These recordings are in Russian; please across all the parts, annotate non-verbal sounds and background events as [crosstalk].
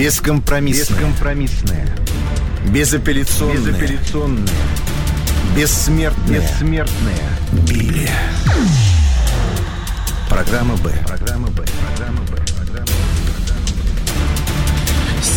Бескомпромиссная. Бескомпромиссная. Безапелляционная. Безапелляционная. Бессмертная. Бессмертная. Библия. Программа «Б». Программа «Б». Программа «Б».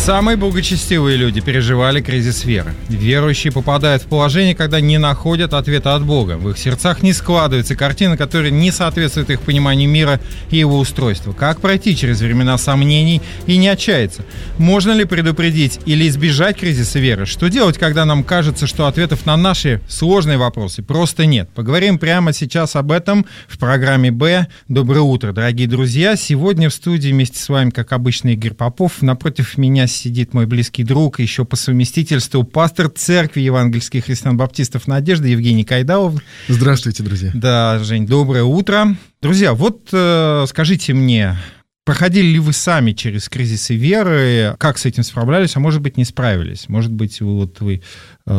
Самые благочестивые люди переживали кризис веры. Верующие попадают в положение, когда не находят ответа от Бога. В их сердцах не складывается картина, которая не соответствует их пониманию мира и его устройства. Как пройти через времена сомнений и не отчаяться? Можно ли предупредить или избежать кризиса веры? Что делать, когда нам кажется, что ответов на наши сложные вопросы просто нет? Поговорим прямо сейчас об этом в программе «Б». Доброе утро, дорогие друзья. Сегодня в студии вместе с вами, как обычно, Игорь Попов. Напротив меня сидит мой близкий друг, еще по совместительству пастор церкви евангельских христиан-баптистов Надежды Евгений Кайдалов. Здравствуйте, друзья. Да, Жень, доброе утро. Друзья, вот э, скажите мне, Проходили ли вы сами через кризисы веры? Как с этим справлялись? А может быть, не справились? Может быть, вы, вот вы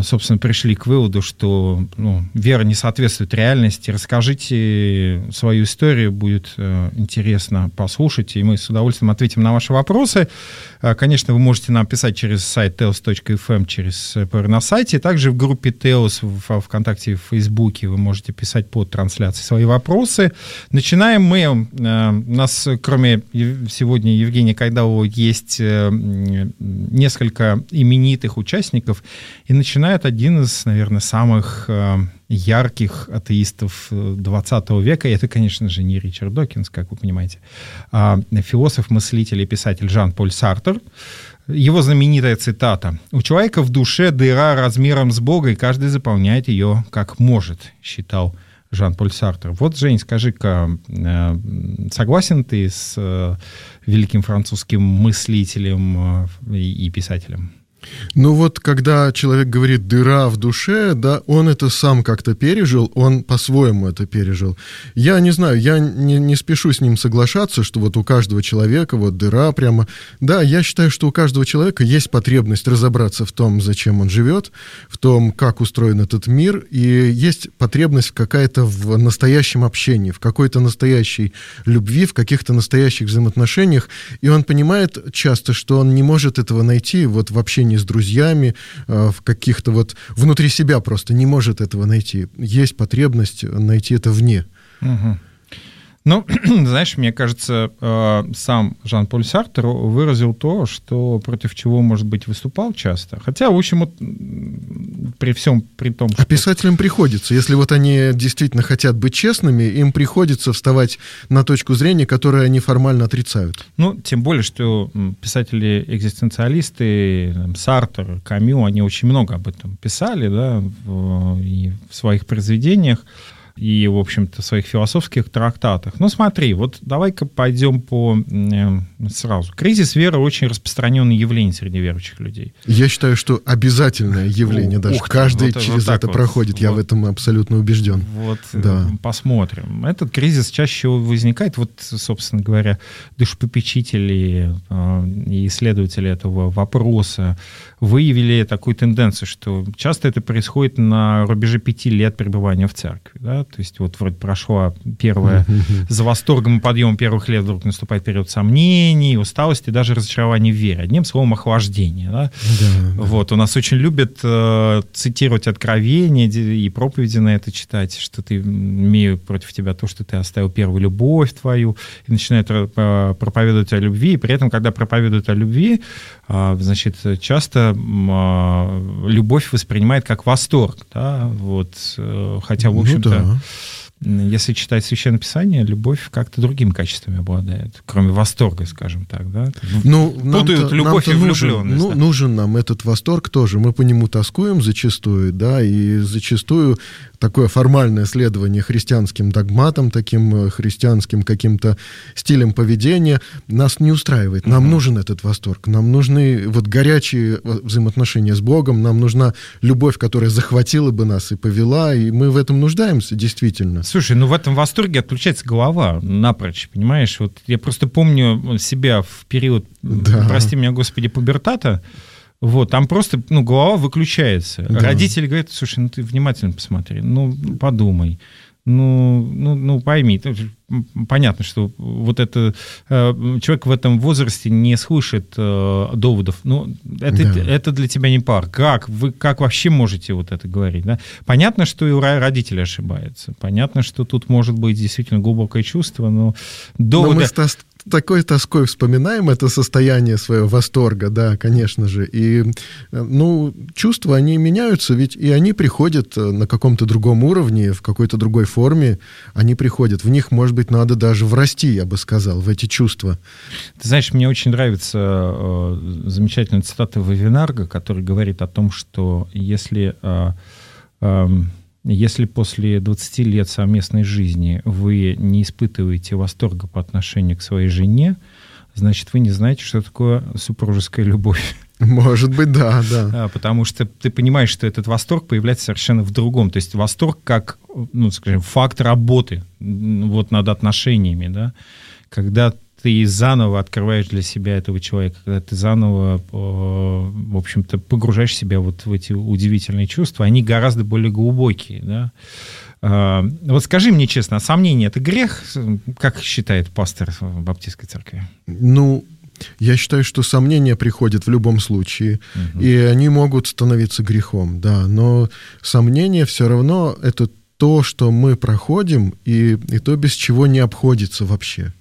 собственно, пришли к выводу, что ну, вера не соответствует реальности. Расскажите свою историю, будет э, интересно послушать, и мы с удовольствием ответим на ваши вопросы. Э, конечно, вы можете нам писать через сайт teos.fm, через на сайте, также в группе Teos в ВКонтакте в Фейсбуке вы можете писать под трансляцией свои вопросы. Начинаем мы. У нас, кроме сегодня Евгения Кайдалова, есть несколько именитых участников, и начинаем начинает один из, наверное, самых э, ярких атеистов 20 э, века. И это, конечно же, не Ричард Докинс, как вы понимаете, а философ, мыслитель и писатель Жан-Поль Сартер. Его знаменитая цитата. «У человека в душе дыра размером с Бога, и каждый заполняет ее как может», считал Жан-Поль Сартер. Вот, Жень, скажи-ка, э, согласен ты с великим французским мыслителем и писателем? Ну вот, когда человек говорит «дыра в душе», да, он это сам как-то пережил, он по-своему это пережил. Я не знаю, я не, не спешу с ним соглашаться, что вот у каждого человека вот дыра прямо... Да, я считаю, что у каждого человека есть потребность разобраться в том, зачем он живет, в том, как устроен этот мир, и есть потребность какая-то в настоящем общении, в какой-то настоящей любви, в каких-то настоящих взаимоотношениях, и он понимает часто, что он не может этого найти вот в общении общении с друзьями, э, в каких-то вот внутри себя просто не может этого найти. Есть потребность найти это вне. Угу. Ну, [clears throat] знаешь, мне кажется, э, сам Жан-Поль Сартер выразил то, что против чего, может быть, выступал часто. Хотя, в общем, вот, при всем при том, что... А писателям приходится. Если вот они действительно хотят быть честными, им приходится вставать на точку зрения, которую они формально отрицают. Ну, тем более, что писатели-экзистенциалисты, Сартер, Камю, они очень много об этом писали, да, в, и в своих произведениях и, в общем-то, своих философских трактатах. Ну, смотри, вот давай-ка пойдем по э, сразу. Кризис веры очень распространенное явление среди верующих людей. Я считаю, что обязательное явление, даже ух ты, каждый вот, через вот это вот, проходит. Я вот, в этом абсолютно убежден. Вот, да. посмотрим. Этот кризис чаще всего возникает, вот, собственно говоря, душепопечители э, и исследователи этого вопроса выявили такую тенденцию, что часто это происходит на рубеже пяти лет пребывания в церкви. Да? То есть вот вроде прошла первая, [laughs] за восторгом и подъемом первых лет вдруг наступает период сомнений, усталости, даже разочарования в вере. Одним словом, охлаждение. Да? Да, вот, у нас очень любят э, цитировать откровения и проповеди на это читать, что ты имею против тебя то, что ты оставил первую любовь твою, и начинают э, проповедовать о любви, и при этом, когда проповедуют о любви, э, значит, часто э, любовь воспринимает как восторг, да, вот, э, хотя, в ну общем-то, ну, да если читать Священное Писание, любовь как-то другими качествами обладает, кроме восторга, скажем так, да? Ну, Путают любовь и влюбленность. Ну, да. нужен нам этот восторг тоже. Мы по нему тоскуем зачастую, да, и зачастую такое формальное следование христианским догматам, таким э, христианским каким-то стилем поведения нас не устраивает. Нам угу. нужен этот восторг, нам нужны вот горячие э, взаимоотношения с Богом, нам нужна любовь, которая захватила бы нас и повела, и мы в этом нуждаемся действительно. Слушай, ну в этом восторге отключается голова напрочь, понимаешь? Вот я просто помню себя в период, да. прости меня, Господи, пубертата, вот, там просто, ну, голова выключается. Да. Родители говорят, слушай, ну ты внимательно посмотри, ну, подумай. ну, ну, ну пойми, понятно, что вот это э, человек в этом возрасте не слышит э, доводов. Ну, это, да. это для тебя не пар. Как? Вы как вообще можете вот это говорить? Да? Понятно, что и родители ошибаются. Понятно, что тут может быть действительно глубокое чувство, но доводы... Но мы такой тоской вспоминаем это состояние своего восторга, да, конечно же. И, ну, чувства, они меняются, ведь и они приходят э, на каком-то другом уровне, в какой-то другой форме, они приходят. В них, может быть, надо даже врасти, я бы сказал, в эти чувства. Ты знаешь, мне очень нравится э, замечательная цитата Вавинарга, который говорит о том, что если... Э, э, если после 20 лет совместной жизни вы не испытываете восторга по отношению к своей жене, значит, вы не знаете, что такое супружеская любовь. Может быть, да, [laughs] да. А, потому что ты понимаешь, что этот восторг появляется совершенно в другом. То есть восторг как, ну, скажем, факт работы вот над отношениями, да, когда ты заново открываешь для себя этого человека, когда ты заново, э, в общем-то, погружаешь себя вот в эти удивительные чувства, они гораздо более глубокие, да. А, вот скажи мне честно, а сомнение — это грех, как считает пастор Баптистской церкви? Ну, я считаю, что сомнения приходят в любом случае, угу. и они могут становиться грехом, да, но сомнения все равно это то, что мы проходим, и, и то, без чего не обходится вообще.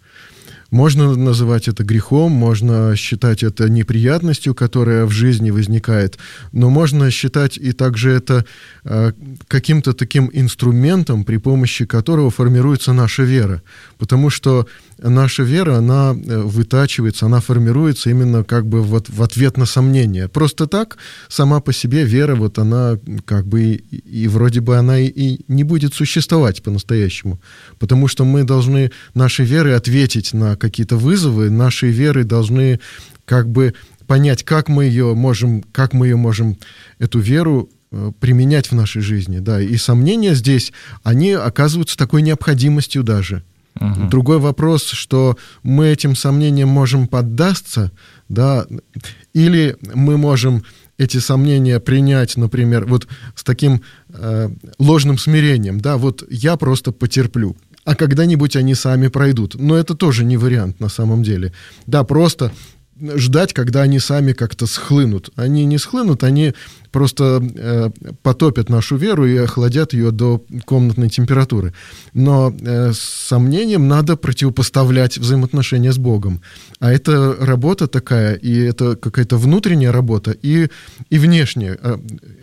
Можно называть это грехом, можно считать это неприятностью, которая в жизни возникает, но можно считать и также это э, каким-то таким инструментом, при помощи которого формируется наша вера. Потому что наша вера, она э, вытачивается, она формируется именно как бы вот в ответ на сомнения. Просто так, сама по себе вера, вот она как бы и, и вроде бы она и, и не будет существовать по-настоящему. Потому что мы должны нашей верой ответить на какие-то вызовы, нашей верой должны как бы понять, как мы ее можем, как мы ее можем, эту веру э, применять в нашей жизни, да, и сомнения здесь, они оказываются такой необходимостью даже – Угу. Другой вопрос, что мы этим сомнениям можем поддаться, да, или мы можем эти сомнения принять, например, вот с таким э, ложным смирением, да, вот я просто потерплю, а когда-нибудь они сами пройдут. Но это тоже не вариант на самом деле. Да, просто ждать, когда они сами как-то схлынут. Они не схлынут, они просто э, потопят нашу веру и охладят ее до комнатной температуры. Но э, с сомнением надо противопоставлять взаимоотношения с Богом. А это работа такая, и это какая-то внутренняя работа, и, и внешняя, э,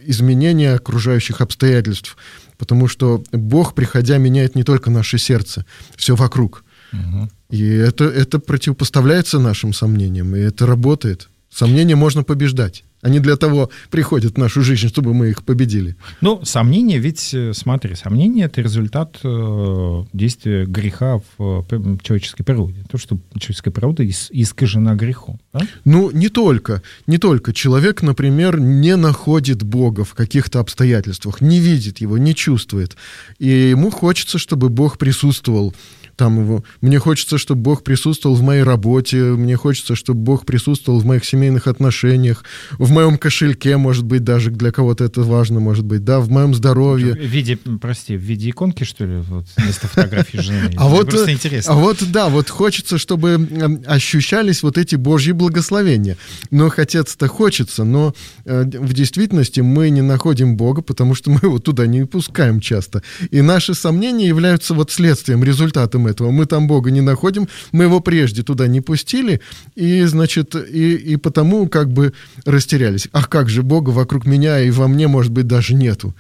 изменение окружающих обстоятельств. Потому что Бог, приходя, меняет не только наше сердце, все вокруг. Угу. И это, это противопоставляется нашим сомнениям, и это работает. Сомнения можно побеждать. Они для того приходят в нашу жизнь, чтобы мы их победили. Ну, сомнения, ведь, э, смотри, сомнения — это результат э, действия греха в э, человеческой природе. То, что человеческая природа искажена грехом. Да? Ну, не только. Не только. Человек, например, не находит Бога в каких-то обстоятельствах, не видит его, не чувствует. И ему хочется, чтобы Бог присутствовал там его. Мне хочется, чтобы Бог присутствовал в моей работе, мне хочется, чтобы Бог присутствовал в моих семейных отношениях, в моем кошельке, может быть, даже для кого-то это важно, может быть, да, в моем здоровье. В виде, прости, в виде иконки, что ли, вот, вместо фотографии жены? [laughs] А вот, просто интересно. А вот, да, вот хочется, чтобы ощущались вот эти Божьи благословения. Но хотеться-то хочется, но э, в действительности мы не находим Бога, потому что мы его туда не пускаем часто. И наши сомнения являются вот следствием, результатом этого. Мы там Бога не находим, мы его прежде туда не пустили, и, значит, и, и потому как бы растерялись. Ах, как же Бога вокруг меня и во мне, может быть, даже нету.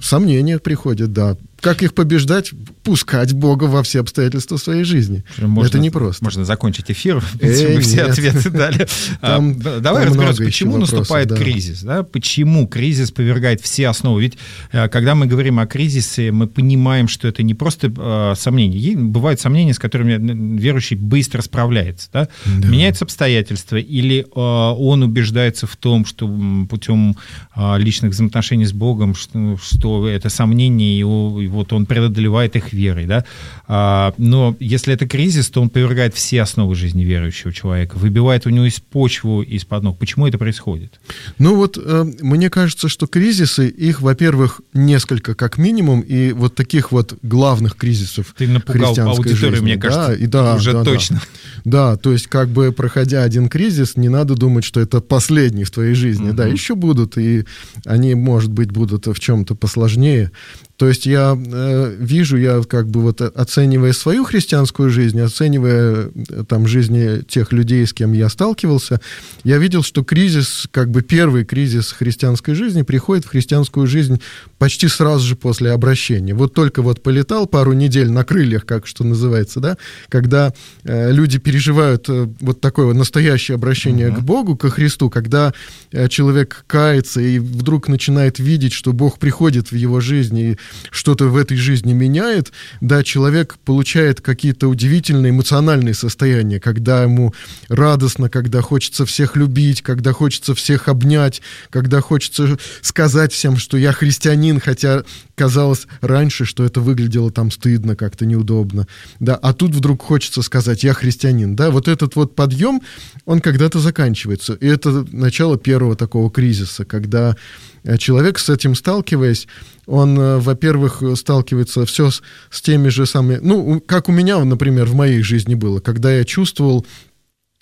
Сомнения приходят, да. Как их побеждать? Пускать Бога во все обстоятельства своей жизни. Можно, Это не просто. Можно закончить эфир, э, мы все ответы дали. [laughs] Там, а, давай там разберемся, почему вопросов, наступает да. кризис. Да? Почему кризис повергает все основы? Ведь э, когда мы говорим о кризисе, мы понимаем, что это не просто э, сомнения. Бывают сомнения, с которыми верующий быстро справляется. Да? Да. Меняются обстоятельства, или э, он убеждается в том, что путем э, личных взаимоотношений с Богом, что, что это сомнение его и вот он преодолевает их верой, да. А, но если это кризис, то он повергает все основы жизни верующего человека, выбивает у него из почву, из-под ног. Почему это происходит? Ну вот, э, мне кажется, что кризисы, их, во-первых, несколько как минимум, и вот таких вот главных кризисов Ты напугал аудиторию, жизни, мне кажется, да, и, да, уже да, точно. Да. да, то есть как бы проходя один кризис, не надо думать, что это последний в твоей жизни. Mm-hmm. Да, еще будут, и они, может быть, будут в чем-то посложнее. То есть я э, вижу, я как бы вот оценивая свою христианскую жизнь, оценивая э, там жизни тех людей, с кем я сталкивался, я видел, что кризис, как бы первый кризис христианской жизни приходит в христианскую жизнь почти сразу же после обращения. Вот только вот полетал пару недель на крыльях, как что называется, да, когда э, люди переживают э, вот такое вот настоящее обращение uh-huh. к Богу, ко Христу, когда э, человек кается и вдруг начинает видеть, что Бог приходит в его жизнь и что-то в этой жизни меняет, да, человек получает какие-то удивительные эмоциональные состояния, когда ему радостно, когда хочется всех любить, когда хочется всех обнять, когда хочется сказать всем, что я христианин, хотя казалось раньше, что это выглядело там стыдно, как-то неудобно, да, а тут вдруг хочется сказать, я христианин, да, вот этот вот подъем, он когда-то заканчивается, и это начало первого такого кризиса, когда э, человек с этим сталкиваясь, он, э, во-первых, сталкивается все с, с теми же самыми, ну, как у меня, например, в моей жизни было, когда я чувствовал,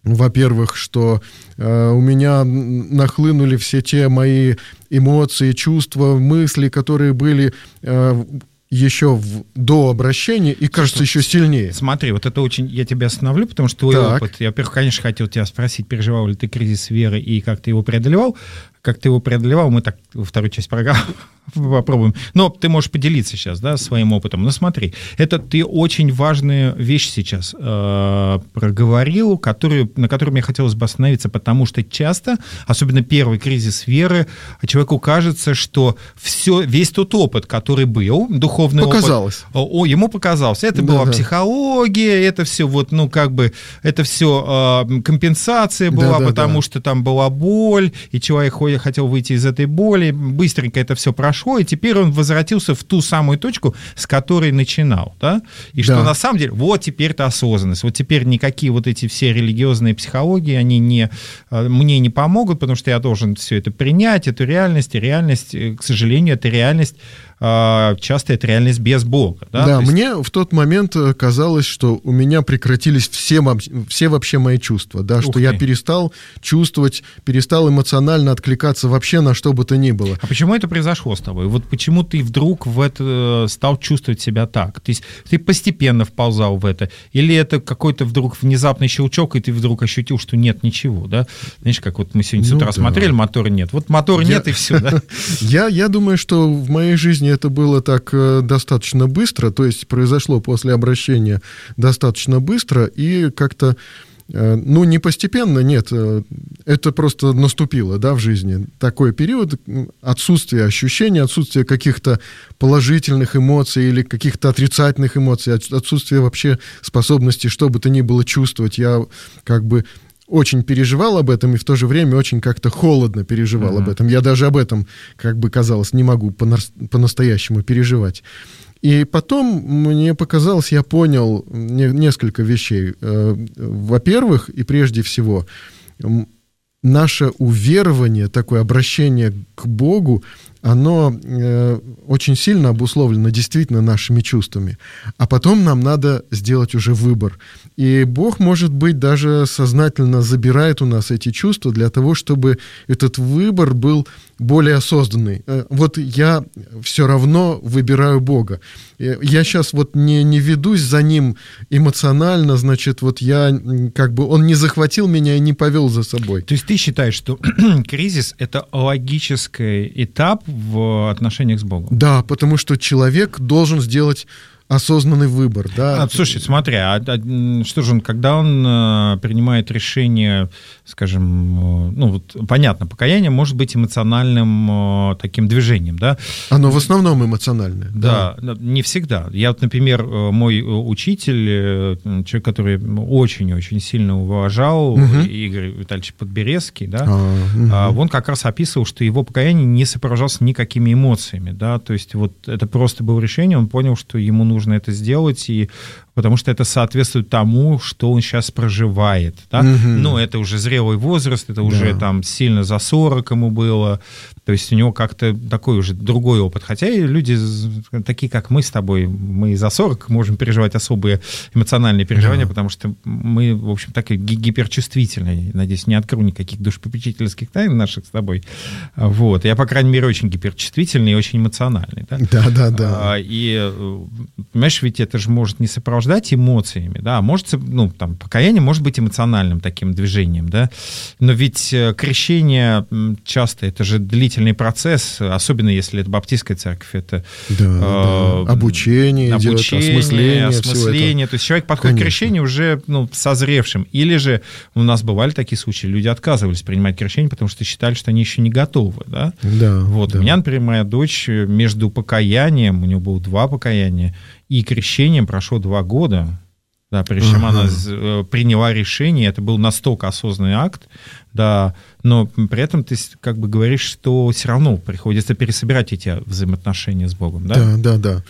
во-первых, что э, у меня нахлынули все те мои эмоции, чувства, мысли, которые были э, еще в, до обращения и, кажется, еще сильнее. Смотри, вот это очень... Я тебя остановлю, потому что твой так. опыт... Я, во-первых, конечно, хотел тебя спросить, переживал ли ты кризис веры и как ты его преодолевал. Как ты его преодолевал, мы так во вторую часть программы [laughs] попробуем. Но ты можешь поделиться сейчас, да, своим опытом. Но смотри, это ты очень важную вещь сейчас э, проговорил, которую, на которой мне хотелось бы остановиться, потому что часто, особенно первый кризис веры, человеку кажется, что все, весь тот опыт, который был, духовный показалось. опыт, о, ему показался. Это да, была да. психология, это все вот, ну, как бы, это все э, компенсация была, да, да, потому да. что там была боль, и человек хотел выйти из этой боли, быстренько это все прошло и теперь он возвратился в ту самую точку, с которой начинал, да, и что да. на самом деле, вот теперь-то осознанность, вот теперь никакие вот эти все религиозные психологии, они не, э, мне не помогут, потому что я должен все это принять, эту реальность, и реальность, э, к сожалению, эта реальность часто это реальность без Бога. Да, да есть... мне в тот момент э, казалось, что у меня прекратились все, все вообще мои чувства, да, что я перестал чувствовать, перестал эмоционально откликаться вообще на что бы то ни было. А почему это произошло с тобой? Вот почему ты вдруг в это э, стал чувствовать себя так? То есть ты постепенно вползал в это? Или это какой-то вдруг внезапный щелчок, и ты вдруг ощутил, что нет ничего, да? Знаешь, как вот мы сегодня с утра ну, да. смотрели, мотора нет. Вот мотора я... нет, и все, да? [laughs] Я думаю, что в моей жизни жизни это было так э, достаточно быстро, то есть произошло после обращения достаточно быстро и как-то э, ну, не постепенно, нет, э, это просто наступило, да, в жизни. Такой период отсутствия ощущений, отсутствия каких-то положительных эмоций или каких-то отрицательных эмоций, отсутствия вообще способности что бы то ни было чувствовать. Я как бы очень переживал об этом и в то же время очень как-то холодно переживал uh-huh. об этом. Я даже об этом, как бы казалось, не могу по-настоящему переживать. И потом мне показалось, я понял несколько вещей. Э, во-первых, и прежде всего, наше уверование, такое обращение к Богу, оно э, очень сильно обусловлено действительно нашими чувствами. А потом нам надо сделать уже выбор. И Бог, может быть, даже сознательно забирает у нас эти чувства для того, чтобы этот выбор был более осознанный. Э, вот я все равно выбираю Бога. Э, я сейчас вот не, не ведусь за ним эмоционально, значит, вот я как бы, он не захватил меня и не повел за собой. То есть ты считаешь, что [clears throat] кризис — это логический этап в отношениях с Богом? Да, потому что человек должен сделать осознанный выбор, да. А, слушай, смотри, а, а что же он, когда он а, принимает решение, скажем, ну вот понятно, покаяние может быть эмоциональным а, таким движением, да? Оно в основном эмоциональное. Да, да, не всегда. Я вот, например, мой учитель, человек, который очень-очень сильно уважал, угу. Игорь Витальевич Подберезский, да, а, угу. он как раз описывал, что его покаяние не сопровождалось никакими эмоциями, да, то есть вот это просто было решение, он понял, что ему нужно это сделать, и потому что это соответствует тому, что он сейчас проживает. Да? Угу. Ну, это уже зрелый возраст, это уже да. там сильно за 40 ему было, то есть у него как-то такой уже другой опыт. Хотя и люди такие, как мы с тобой, мы за 40 можем переживать особые эмоциональные переживания, да. потому что мы, в общем, так и гиперчувствительные. Надеюсь, не открою никаких душепопечительских тайн наших с тобой. Вот. Я, по крайней мере, очень гиперчувствительный и очень эмоциональный. Да, да, да. да. А, и, понимаешь, ведь это же может не сопровождать эмоциями, да, может, ну, там, покаяние может быть эмоциональным таким движением, да, но ведь э, крещение часто это же длительный процесс, особенно если это баптистская церковь, это да, э, да. обучение, обучение идет, осмысление, осмысление. То есть человек подходит Конечно. к крещению уже ну, созревшим. Или же у нас бывали такие случаи, люди отказывались принимать крещение, потому что считали, что они еще не готовы. Да? Да, вот. да. У меня, например, моя дочь между покаянием, у нее было два покаяния, и крещением прошло два года. Да, прежде чем она э, приняла решение, это был настолько осознанный акт, да, но при этом ты как бы говоришь, что все равно приходится пересобирать эти взаимоотношения с Богом, да? Да, да, да.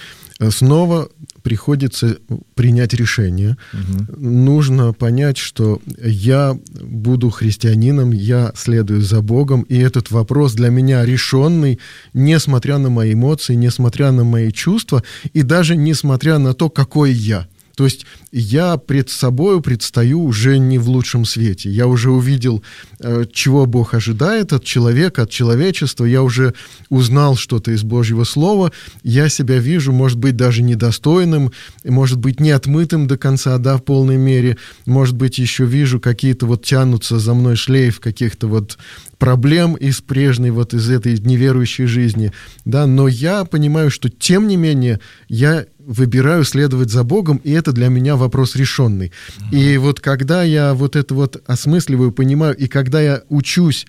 Снова приходится принять решение. Угу. Нужно понять, что я буду христианином, я следую за Богом, и этот вопрос для меня решенный, несмотря на мои эмоции, несмотря на мои чувства, и даже несмотря на то, какой я. То есть я пред собой предстаю уже не в лучшем свете. Я уже увидел, э, чего Бог ожидает от человека, от человечества. Я уже узнал что-то из Божьего Слова. Я себя вижу, может быть, даже недостойным, может быть, не отмытым до конца, да, в полной мере. Может быть, еще вижу какие-то вот тянутся за мной шлейф каких-то вот проблем из прежней, вот из этой неверующей жизни, да, но я понимаю, что тем не менее я выбираю следовать за Богом, и это для меня вопрос решенный. Uh-huh. И вот когда я вот это вот осмысливаю, понимаю, и когда я учусь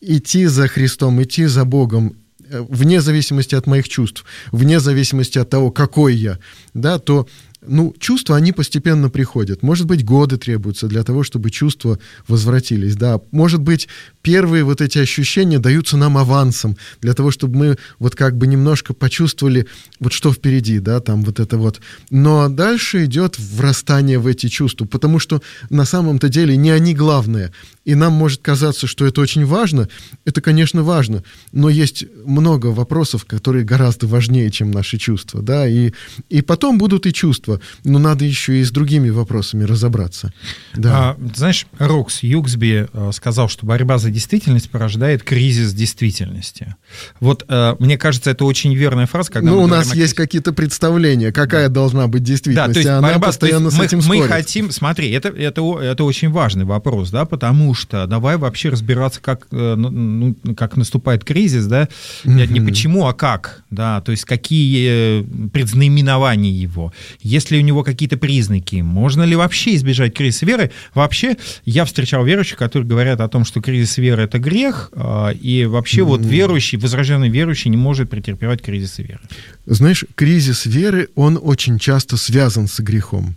идти за Христом, идти за Богом, э, вне зависимости от моих чувств, вне зависимости от того, какой я, да, то ну, чувства, они постепенно приходят. Может быть, годы требуются для того, чтобы чувства возвратились, да. Может быть, первые вот эти ощущения даются нам авансом, для того, чтобы мы вот как бы немножко почувствовали, вот что впереди, да, там вот это вот. Но дальше идет врастание в эти чувства, потому что на самом-то деле не они главные. И нам может казаться, что это очень важно. Это, конечно, важно, но есть много вопросов, которые гораздо важнее, чем наши чувства, да, и, и потом будут и чувства, но надо еще и с другими вопросами разобраться. Да. А, знаешь, Рокс Юксби э, сказал, что борьба за действительность порождает кризис действительности. Вот э, мне кажется, это очень верная фраза. Когда ну, у нас есть какие-то представления, какая да. должна быть действительность, да, то есть она борьба, постоянно с этим мы, спорит. Мы хотим, смотри, это, это, это очень важный вопрос, да, потому что давай вообще разбираться, как, э, ну, ну, как наступает кризис, да, mm-hmm. не почему, а как, да, то есть какие э, предзнаменования его, есть ли у него какие-то признаки, можно ли вообще избежать кризиса веры. Вообще, я встречал верующих, которые говорят о том, что кризис веры — это грех, а, и вообще mm-hmm. вот верующий, возрожденный верующий не может претерпевать кризисы веры. Знаешь, кризис веры, он очень часто связан с грехом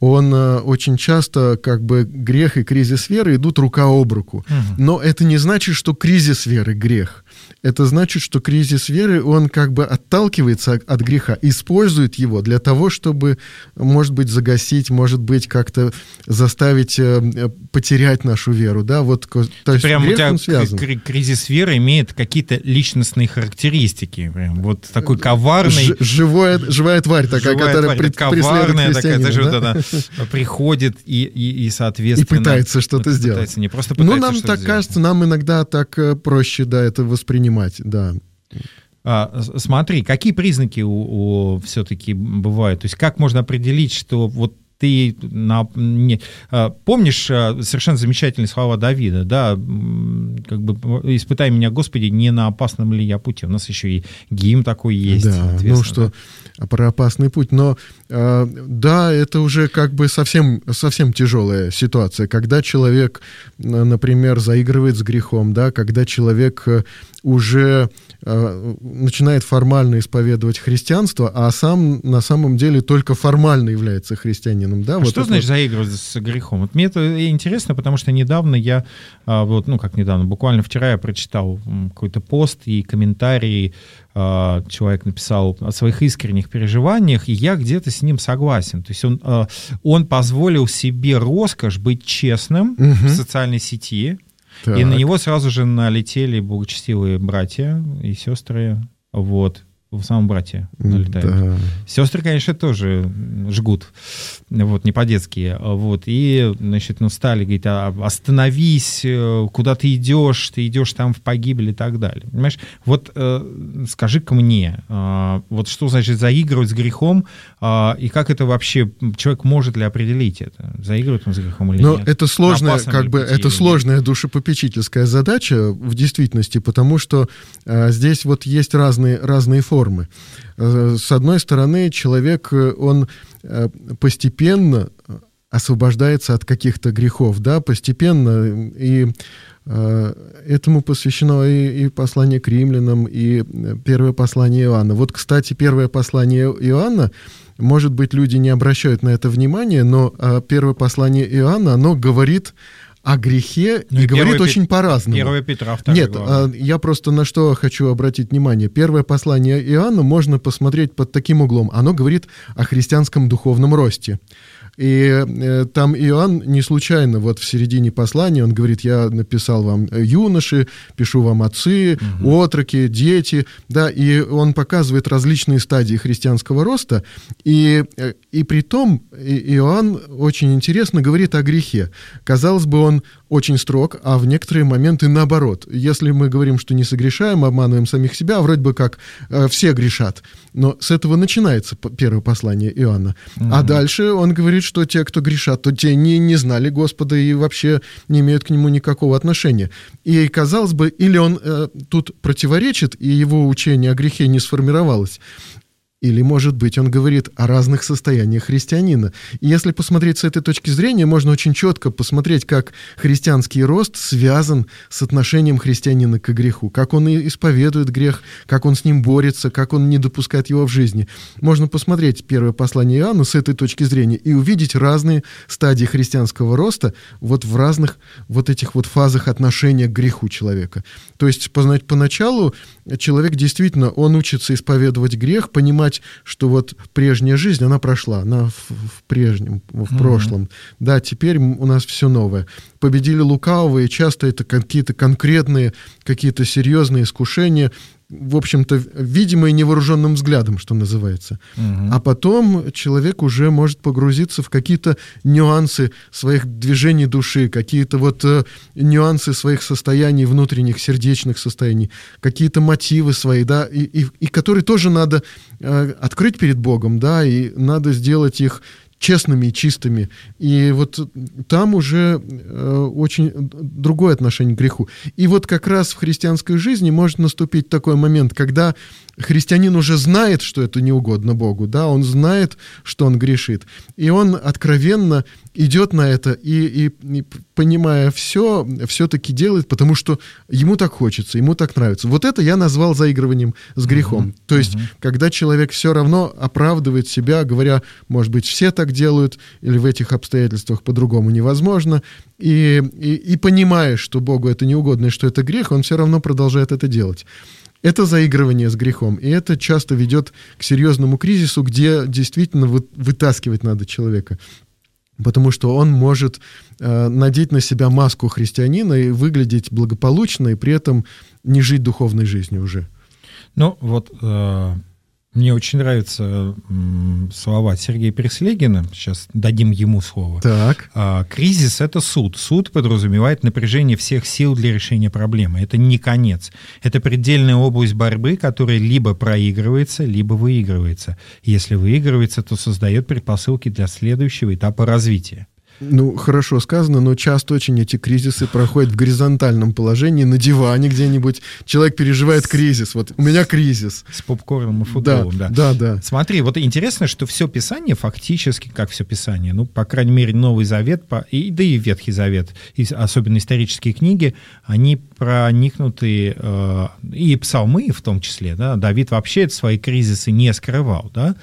он э, очень часто, как бы, грех и кризис веры идут рука об руку. Угу. Но это не значит, что кризис веры — грех это значит, что кризис веры, он как бы отталкивается от греха, использует его для того, чтобы, может быть, загасить, может быть, как-то заставить э, потерять нашу веру, да, вот, то есть Прям грех, у тебя он связан. кризис веры имеет какие-то личностные характеристики, прям вот такой коварный. Ж, живая, живая тварь такая, живая которая тварь, пред, коварная такая, даже да? вот она приходит и, и, и, соответственно... И пытается что-то сделать. Пытается, не просто пытается Ну, нам так сделать. кажется, нам иногда так э, проще, да, это воспринимать понимать, да. А, смотри, какие признаки у, у все-таки бывают? То есть как можно определить, что вот ты на, не, а, помнишь а, совершенно замечательные слова Давида, да, как бы испытай меня, Господи, не на опасном ли я пути. У нас еще и гимн такой есть. Да, ну что, да? про опасный путь. Но э, да, это уже как бы совсем, совсем тяжелая ситуация, когда человек, например, заигрывает с грехом, да, когда человек э, уже э, начинает формально исповедовать христианство, а сам на самом деле только формально является христианином. Да? А вот что значит вот... заигрывать с грехом? Вот мне это интересно, потому что недавно я, а, вот, ну как недавно, буквально вчера я прочитал какой-то пост и комментарии, а, человек написал о своих искренних переживаниях, и я где-то с ним согласен. То есть он, а, он позволил себе роскошь быть честным угу. в социальной сети, так. И на него сразу же налетели благочестивые братья и сестры. Вот в самом брате налетают. Да. Сестры, конечно, тоже жгут, вот, не по-детски. Вот, и, значит, ну, стали говорить, а, остановись, э, куда ты идешь, ты идешь там в погибель и так далее. Понимаешь? Вот э, скажи-ка мне, э, вот что значит заигрывать с грехом, э, и как это вообще, человек может ли определить это, заигрывает он с грехом или Но нет? это сложная, как бы, это сложная душепопечительская задача в действительности, потому что э, здесь вот есть разные, разные формы формы. Э, с одной стороны, человек, э, он э, постепенно освобождается от каких-то грехов, да, постепенно, и этому посвящено и, и послание к римлянам, и первое послание Иоанна. Вот, кстати, первое послание Иоанна, может быть, люди не обращают на это внимания, но первое послание Иоанна, оно говорит о грехе ну, и, говорит Пет... очень по-разному. Первое Петра, Нет, глава. я просто на что хочу обратить внимание. Первое послание Иоанна можно посмотреть под таким углом. Оно говорит о христианском духовном росте. И э, там Иоанн не случайно, вот в середине послания он говорит, я написал вам э, юноши, пишу вам отцы, угу. отроки, дети, да, и он показывает различные стадии христианского роста, и, э, и при том Иоанн очень интересно говорит о грехе. Казалось бы, он очень строг, а в некоторые моменты наоборот. Если мы говорим, что не согрешаем, обманываем самих себя, вроде бы как э, все грешат. Но с этого начинается первое послание Иоанна. Угу. А дальше он говорит, что те, кто грешат, то те не, не знали Господа и вообще не имеют к нему никакого отношения. И казалось бы, или он э, тут противоречит, и его учение о грехе не сформировалось, или, может быть, он говорит о разных состояниях христианина. И если посмотреть с этой точки зрения, можно очень четко посмотреть, как христианский рост связан с отношением христианина к греху, как он исповедует грех, как он с ним борется, как он не допускает его в жизни. Можно посмотреть первое послание Иоанна с этой точки зрения и увидеть разные стадии христианского роста вот в разных вот этих вот фазах отношения к греху человека. То есть, познать поначалу человек действительно, он учится исповедовать грех, понимать, что вот прежняя жизнь, она прошла, она в, в прежнем, в mm-hmm. прошлом. Да, теперь у нас все новое. Победили лукавого, и часто это какие-то конкретные, какие-то серьезные искушения, в общем-то, видимые невооруженным взглядом, что называется. Угу. А потом человек уже может погрузиться в какие-то нюансы своих движений души, какие-то вот э, нюансы своих состояний, внутренних сердечных состояний, какие-то мотивы свои, да, и, и, и которые тоже надо э, открыть перед Богом, да, и надо сделать их честными и чистыми. И вот там уже э, очень другое отношение к греху. И вот как раз в христианской жизни может наступить такой момент, когда христианин уже знает, что это не угодно Богу, да, он знает, что он грешит, и он откровенно идет на это и, и, и понимая все, все-таки делает, потому что ему так хочется, ему так нравится. Вот это я назвал заигрыванием с грехом. Uh-huh. То есть, uh-huh. когда человек все равно оправдывает себя, говоря, может быть, все так делают, или в этих обстоятельствах по-другому невозможно, и, и, и понимая, что Богу это не угодно и что это грех, он все равно продолжает это делать. Это заигрывание с грехом, и это часто ведет к серьезному кризису, где действительно вытаскивать надо человека. Потому что он может э, надеть на себя маску христианина и выглядеть благополучно, и при этом не жить духовной жизнью уже. Ну, вот э, мне очень нравятся слова Сергея Переслегина. Сейчас дадим ему слово. Так. А, кризис — это суд. Суд подразумевает напряжение всех сил для решения проблемы. Это не конец. Это предельная область борьбы, которая либо проигрывается, либо выигрывается. Если выигрывается, то создает предпосылки для следующего этапа развития. Ну, хорошо сказано, но часто очень эти кризисы проходят в горизонтальном положении, на диване где-нибудь. Человек переживает кризис. Вот у меня кризис. С попкорном и футболом, да. Да, да. да. Смотри, вот интересно, что все Писание фактически, как все Писание, ну, по крайней мере, Новый Завет, и, да и Ветхий Завет, и особенно исторические книги, они проникнуты, э, и псалмы в том числе, да, Давид вообще свои кризисы не скрывал, да,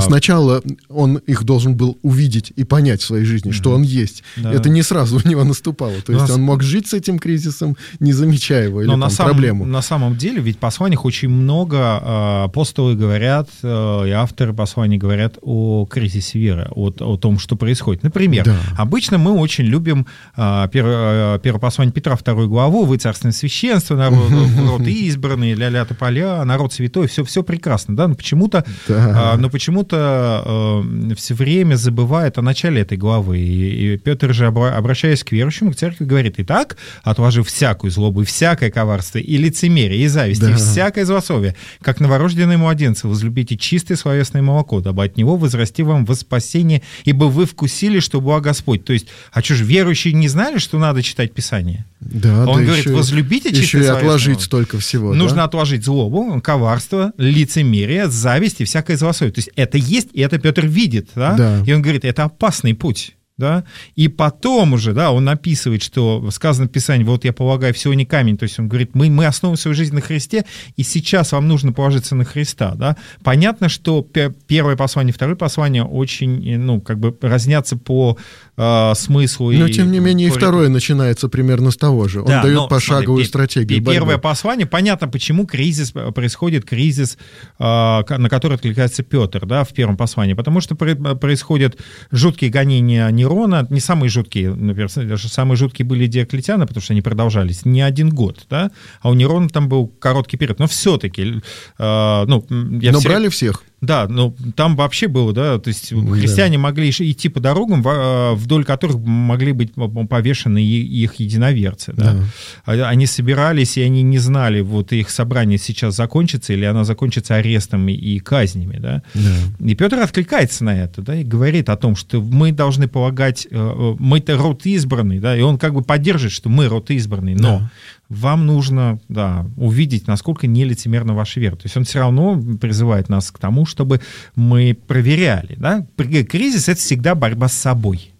Сначала он их должен был увидеть и понять в своей жизни, mm-hmm. что он есть. Да. Это не сразу [laughs] у него наступало. То есть Но... он мог жить с этим кризисом, не замечая его, или Но там, на самом, проблему. На самом деле, ведь в посланиях очень много э, апостолы говорят, э, и авторы посланий говорят о кризисе веры, о, о том, что происходит. Например, да. обычно мы очень любим э, первое, первое послание Петра, вторую главу, «Вы царственное священство, народ, [laughs] народ избранный, ля-ля тополя, народ святой», все, все прекрасно, да, но почему-то да но почему-то э, все время забывает о начале этой главы. И, и Петр же, обращаясь к верующим, к церкви, говорит, «Итак, отложив всякую злобу, и всякое коварство, и лицемерие, и зависть, да. и всякое злословие, как новорожденные младенцы, возлюбите чистое словесное молоко, дабы от него возрасти вам во спасение, ибо вы вкусили, что благ Господь». То есть, а что же, верующие не знали, что надо читать Писание? Да, Он да говорит, еще, возлюбите чистое Еще и отложить столько всего. Нужно да? отложить злобу, коварство, лицемерие, зависть и всякое злословие. То есть это есть, и это Петр видит, да? да. И он говорит, это опасный путь да, и потом уже, да, он описывает, что сказано в Писании, вот я полагаю, всего не камень, то есть он говорит, мы, мы основываем свою жизнь на Христе, и сейчас вам нужно положиться на Христа, да. Понятно, что первое послание, второе послание очень, ну, как бы разнятся по э, смыслу. Но, и, тем не менее, и второе начинается примерно с того же. Он да, дает но, пошаговую смотри, стратегию Первое борьбы. послание, понятно, почему кризис, происходит кризис, э, на который откликается Петр, да, в первом послании, потому что происходят жуткие гонения Нерона, не самые жуткие, например, даже самые жуткие были Диоклетиана, потому что они продолжались не один год, да, а у Нерона там был короткий период, но все-таки, э, ну, я Но все... брали всех. Да, ну там вообще было, да, то есть христиане да. могли идти по дорогам, э, вдоль которых могли быть повешены их единоверцы. Да? Да. А, они собирались, и они не знали, вот их собрание сейчас закончится, или оно закончится арестом и казнями. Да? Да. И Петр откликается на это, да, и говорит о том, что мы должны полагать, э, э, мы-то род избранный, да, и он как бы поддерживает, что мы род избранный, но да вам нужно да, увидеть, насколько нелицемерна ваша вера. То есть он все равно призывает нас к тому, чтобы мы проверяли. Да? Кризис — это всегда борьба с собой.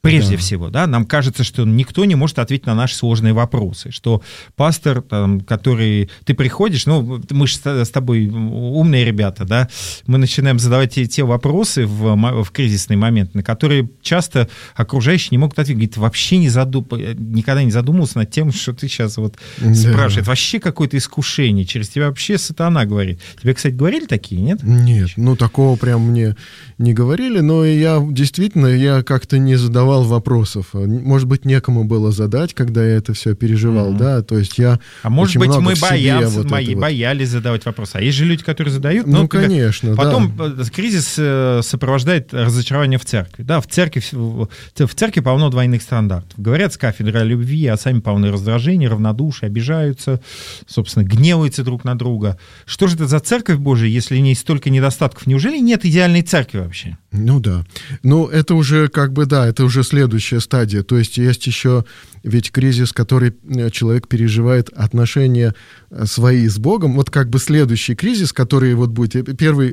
Прежде да. всего, да, нам кажется, что никто не может ответить на наши сложные вопросы, что пастор, там, который ты приходишь, ну, мы же с тобой умные ребята, да, мы начинаем задавать те, те вопросы в, в кризисный момент, на которые часто окружающие не могут ответить, говорит, вообще не задум, никогда не задумывался над тем, что ты сейчас вот да. спрашиваешь, вообще какое-то искушение, через тебя вообще сатана говорит. Тебе, кстати, говорили такие, нет? Нет, ну, такого прям мне не говорили, но я действительно, я как-то не задавал вопросов. Может быть, некому было задать, когда я это все переживал, mm-hmm. да, то есть я А может быть, мы боялся, вот мои вот. боялись задавать вопросы. А есть же люди, которые задают. Ну, ну конечно, Потом да. Э, кризис э, сопровождает разочарование в церкви. Да, в церкви, в церкви полно двойных стандартов. Говорят с кафедры о любви, а сами полны раздражения, равнодушия, обижаются, собственно, гневаются друг на друга. Что же это за церковь Божия, если в ней столько недостатков? Неужели нет идеальной церкви вообще? Ну да. Ну это уже как бы, да, это уже следующая стадия. То есть есть еще ведь кризис, который э, человек переживает отношения э, свои с Богом. Вот как бы следующий кризис, который вот будет... Э, первый,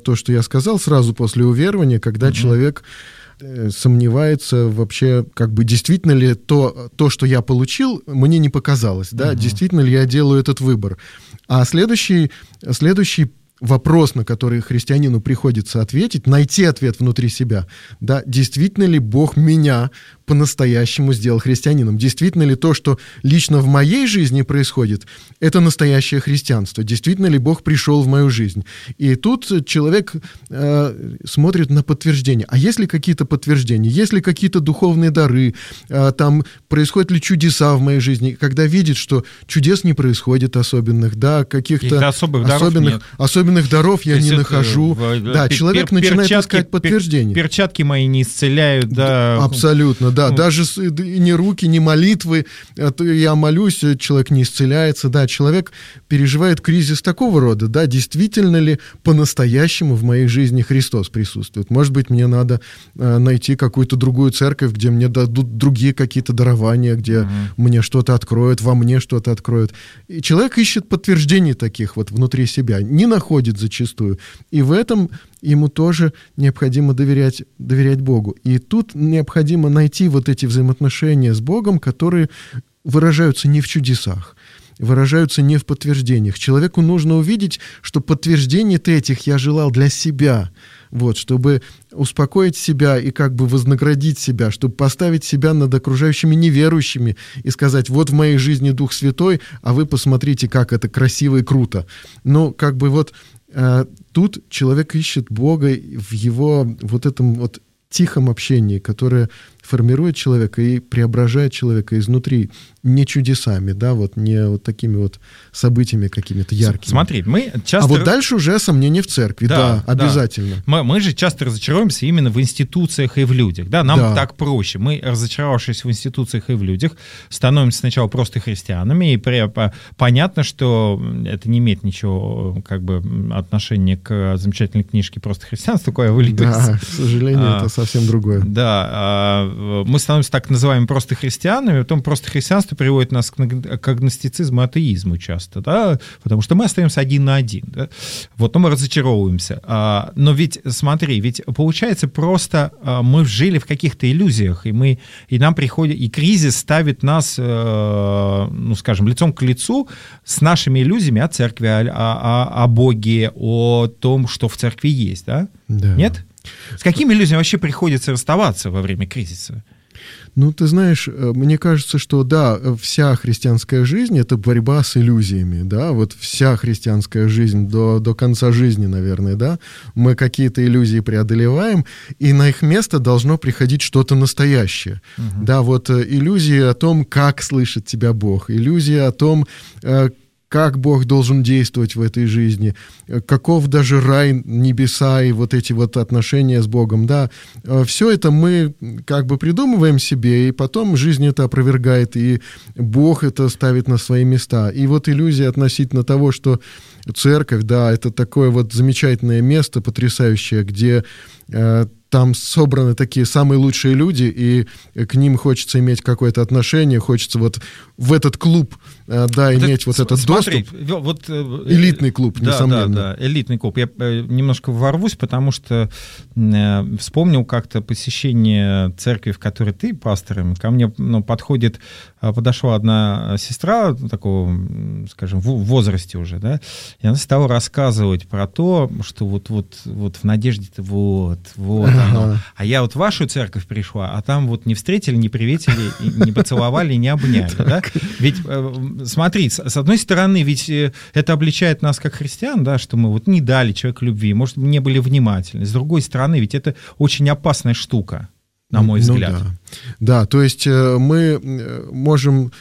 то, что я сказал, сразу после уверования, когда mm-hmm. человек сомневается вообще, как бы действительно ли то, то, что я получил, мне не показалось, да, uh-huh. действительно ли я делаю этот выбор. А следующий, следующий вопрос, на который христианину приходится ответить, найти ответ внутри себя. Да, действительно ли Бог меня по-настоящему сделал христианином? Действительно ли то, что лично в моей жизни происходит, это настоящее христианство? Действительно ли Бог пришел в мою жизнь? И тут человек э, смотрит на подтверждения. А есть ли какие-то подтверждения? Есть ли какие-то духовные дары? Э, там происходят ли чудеса в моей жизни? Когда видит, что чудес не происходит особенных, да, каких-то особых, особенных, особенных особенных даров я не нахожу. Да, человек начинает искать подтверждение. Перчатки мои не исцеляют, да. Абсолютно, да. Ну. Даже ни руки, ни молитвы, я молюсь, человек не исцеляется, да. Человек переживает кризис такого рода, да, действительно ли по-настоящему в моей жизни Христос присутствует. Может быть, мне надо найти какую-то другую церковь, где мне дадут другие какие-то дарования, где угу. мне что-то откроют, во мне что-то откроют. И человек ищет подтверждений таких вот внутри себя, не находит зачастую. И в этом ему тоже необходимо доверять, доверять Богу. И тут необходимо найти вот эти взаимоотношения с Богом, которые выражаются не в чудесах, выражаются не в подтверждениях. Человеку нужно увидеть, что подтверждений этих я желал для себя – вот, чтобы успокоить себя и как бы вознаградить себя, чтобы поставить себя над окружающими неверующими и сказать, вот в моей жизни Дух Святой, а вы посмотрите, как это красиво и круто. Ну, как бы вот э, тут человек ищет Бога в его вот этом вот тихом общении, которое формирует человека и преображает человека изнутри не чудесами, да, вот не вот такими вот событиями какими-то яркими. Смотри, мы часто... А вот дальше уже сомнения в церкви, да, да обязательно. Да. Мы, мы же часто разочаровываемся именно в институциях и в людях, да, нам да. так проще. Мы, разочаровавшись в институциях и в людях, становимся сначала просто христианами, и при, понятно, что это не имеет ничего, как бы, отношения к замечательной книжке «Просто христианство», такое вылилось. Да, к сожалению, а, это совсем другое. Да, а, мы становимся так называемыми просто христианами, потом просто христианство приводит нас к, к агностицизму, атеизму часто, да, потому что мы остаемся один на один, да? вот, но мы разочаровываемся. А, но ведь, смотри, ведь получается просто а, мы жили в каких-то иллюзиях, и мы, и нам приходит, и кризис ставит нас, а, ну, скажем, лицом к лицу с нашими иллюзиями о церкви, о, о, о Боге, о том, что в церкви есть, да? да. Нет? С какими иллюзиями вообще приходится расставаться во время кризиса? Ну, ты знаешь, э, мне кажется, что да, вся христианская жизнь — это борьба с иллюзиями, да, вот вся христианская жизнь до, до конца жизни, наверное, да, мы какие-то иллюзии преодолеваем, и на их место должно приходить что-то настоящее, угу. да, вот э, иллюзии о том, как слышит тебя Бог, иллюзии о том, э, как Бог должен действовать в этой жизни, каков даже рай, небеса и вот эти вот отношения с Богом, да, э, все это мы как бы придумываем себе, и потом жизнь это опровергает, и Бог это ставит на свои места. И вот иллюзия относительно того, что церковь, да, это такое вот замечательное место, потрясающее, где э, там собраны такие самые лучшие люди, и к ним хочется иметь какое-то отношение, хочется вот в этот клуб, э, да, вот иметь вот этот смотри, доступ. Вот, э, элитный клуб, да, несомненно. Да, да, элитный клуб. Я э, немножко ворвусь, потому что вспомнил как-то посещение церкви, в которой ты пастором. Ко мне ну, подходит, подошла одна сестра такого, скажем, в возрасте уже, да, и она стала рассказывать про то, что вот, вот, вот в надежде-то вот, вот, оно. А я вот в вашу церковь пришла, а там вот не встретили, не приветили, не поцеловали, не обняли. [laughs] Да? Ведь э, смотри, с одной стороны, ведь э, это обличает нас как христиан, да, что мы вот не дали человеку любви, может, не были внимательны. С другой стороны, ведь это очень опасная штука, на мой ну взгляд. Ну, да. да, то есть э, мы можем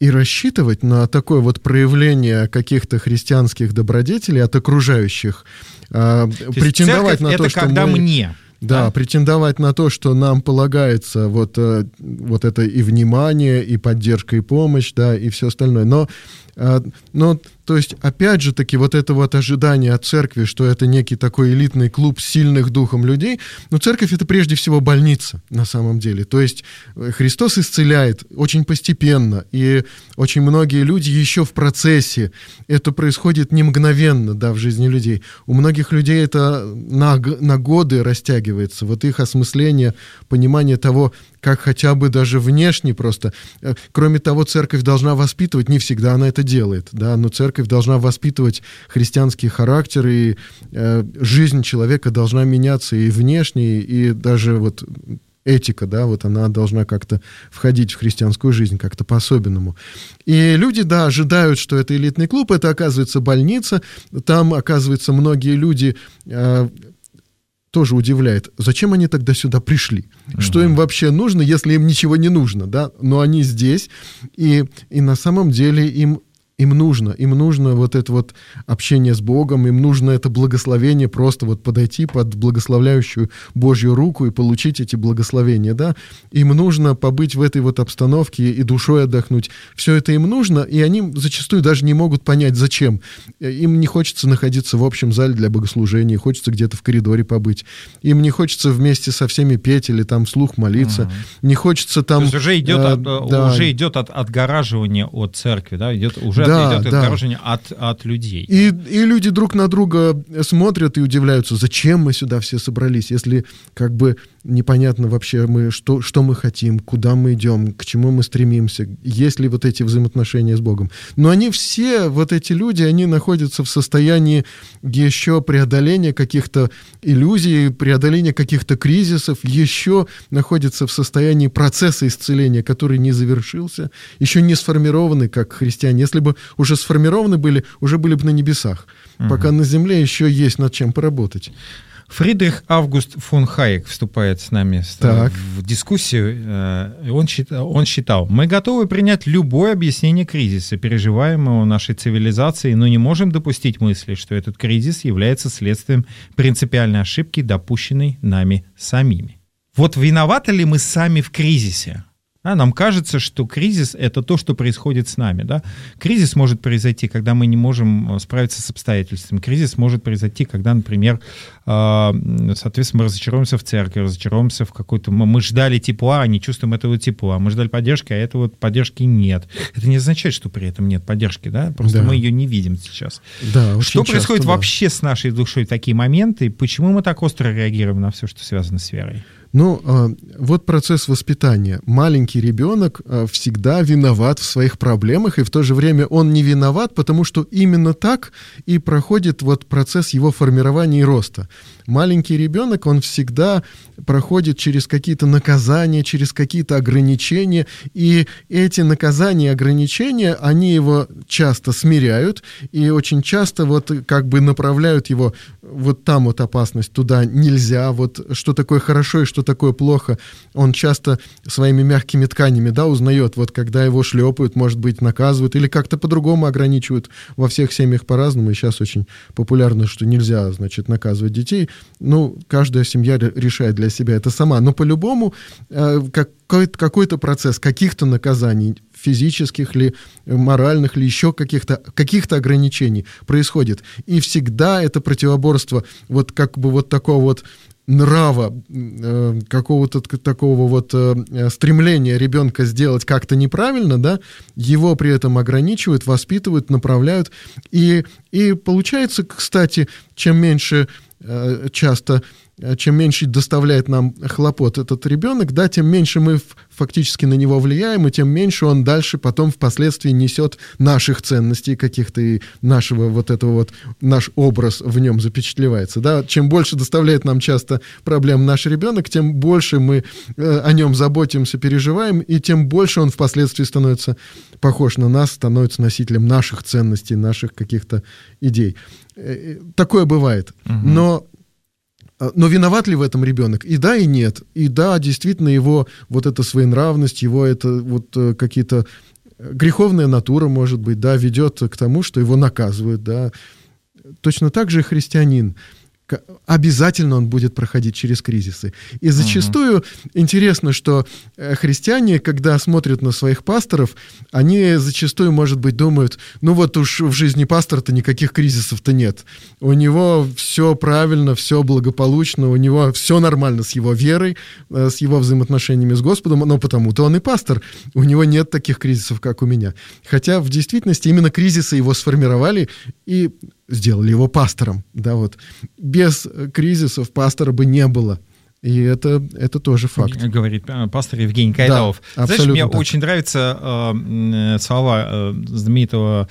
и рассчитывать на такое вот проявление каких-то христианских добродетелей от окружающих, а, претендовать на то, что когда мы... мне. Да, да, претендовать на то, что нам полагается вот, э, вот это и внимание, и поддержка, и помощь, да, и все остальное. Но, а, но то есть, опять же таки, вот это вот ожидание от церкви, что это некий такой элитный клуб сильных духом людей, но церковь это прежде всего больница на самом деле. То есть э, Христос исцеляет очень постепенно, и очень многие люди еще в процессе. Это происходит не мгновенно, да, в жизни людей. У многих людей это на, на годы растягивается. Вот их осмысление, понимание того, как хотя бы даже внешне просто. Э, кроме того, церковь должна воспитывать, не всегда она это делает, да, но церковь должна воспитывать христианский характер, и э, жизнь человека должна меняться и внешне, и даже вот этика, да, вот она должна как-то входить в христианскую жизнь как-то по-особенному. И люди, да, ожидают, что это элитный клуб, это оказывается больница, там, оказывается, многие люди э, тоже удивляет, зачем они тогда сюда пришли? Угу. Что им вообще нужно, если им ничего не нужно, да? Но они здесь, и, и на самом деле им им нужно, им нужно вот это вот общение с Богом, им нужно это благословение, просто вот подойти под благословляющую Божью руку и получить эти благословения, да. Им нужно побыть в этой вот обстановке и душой отдохнуть. Все это им нужно, и они зачастую даже не могут понять, зачем. Им не хочется находиться в общем зале для богослужения, хочется где-то в коридоре побыть. Им не хочется вместе со всеми петь или там слух молиться. Ага. Не хочется там... То есть уже идет, э, от, да. уже идет от, отгораживание от церкви, да? Идет, уже да, идет да. отгораживание от, от людей. И, и люди друг на друга смотрят и удивляются, зачем мы сюда все собрались, если как бы непонятно вообще, мы, что, что мы хотим, куда мы идем, к чему мы стремимся, есть ли вот эти взаимоотношения с Богом. Но они все, вот эти люди, они находятся в состоянии еще преодоления каких-то иллюзий, преодоления каких-то кризисов, еще находятся в состоянии процесса исцеления, который не завершился, еще не сформированы как христиане. Если бы уже сформированы были, уже были бы на небесах. Угу. Пока на земле еще есть над чем поработать. Фридрих Август фон Хайек вступает с нами так. в дискуссию. Э, он, он считал, мы готовы принять любое объяснение кризиса, переживаемого нашей цивилизацией, но не можем допустить мысли, что этот кризис является следствием принципиальной ошибки, допущенной нами самими. Вот виноваты ли мы сами в кризисе? Да, нам кажется, что кризис — это то, что происходит с нами. Да? Кризис может произойти, когда мы не можем э, справиться с обстоятельствами. Кризис может произойти, когда, например, э, соответственно, мы разочаруемся в церкви, разочаруемся в какой-то... Мы ждали тепла, а не чувствуем этого тепла. Мы ждали поддержки, а этого поддержки нет. Это не означает, что при этом нет поддержки, да? Просто да. мы ее не видим сейчас. Да, что часто, происходит да. вообще с нашей душой в такие моменты? Почему мы так остро реагируем на все, что связано с верой? Ну, а, вот процесс воспитания. Маленький ребенок а, всегда виноват в своих проблемах, и в то же время он не виноват, потому что именно так и проходит вот процесс его формирования и роста маленький ребенок, он всегда проходит через какие-то наказания, через какие-то ограничения, и эти наказания и ограничения, они его часто смиряют, и очень часто вот как бы направляют его вот там вот опасность, туда нельзя, вот что такое хорошо и что такое плохо, он часто своими мягкими тканями, да, узнает, вот когда его шлепают, может быть, наказывают, или как-то по-другому ограничивают, во всех семьях по-разному, и сейчас очень популярно, что нельзя, значит, наказывать детей, ну, каждая семья решает для себя это сама. Но по-любому э, какой-то, какой-то процесс каких-то наказаний, физических ли, моральных ли, еще каких-то каких ограничений происходит. И всегда это противоборство вот как бы вот такого вот нрава, э, какого-то такого вот э, стремления ребенка сделать как-то неправильно, да, его при этом ограничивают, воспитывают, направляют. И, и получается, кстати, чем меньше Э, часто, э, чем меньше доставляет нам хлопот этот ребенок, да, тем меньше мы фактически на него влияем, и тем меньше он дальше потом впоследствии несет наших ценностей каких-то и нашего вот этого вот, наш образ в нем запечатлевается, да. Чем больше доставляет нам часто проблем наш ребенок, тем больше мы э, о нем заботимся, переживаем, и тем больше он впоследствии становится похож на нас, становится носителем наших ценностей, наших каких-то идей. Э, такое бывает. Угу. Но э, но виноват ли в этом ребенок? И да, и нет. И да, действительно, его вот эта своенравность, его это вот э, какие-то греховная натура, может быть, да, ведет к тому, что его наказывают, да. Точно так же христианин обязательно он будет проходить через кризисы. И зачастую uh интересно, что э, христиане, когда смотрят на своих пасторов, они зачастую, может быть, думают, ну вот уж в жизни пастора-то никаких кризисов-то нет. У него все правильно, все благополучно, у него все нормально с его верой, э, с его взаимоотношениями с Господом, но потому-то он и пастор. У него нет таких кризисов, как у меня. Хотя в действительности именно кризисы его сформировали и сделали его пастором. Да, вот. Без кризисов пастора бы не было. И это, это тоже факт. Говорит э, пастор Евгений Кайдалов. Да, Знаешь, мне так. очень нравятся э, слова э, знаменитого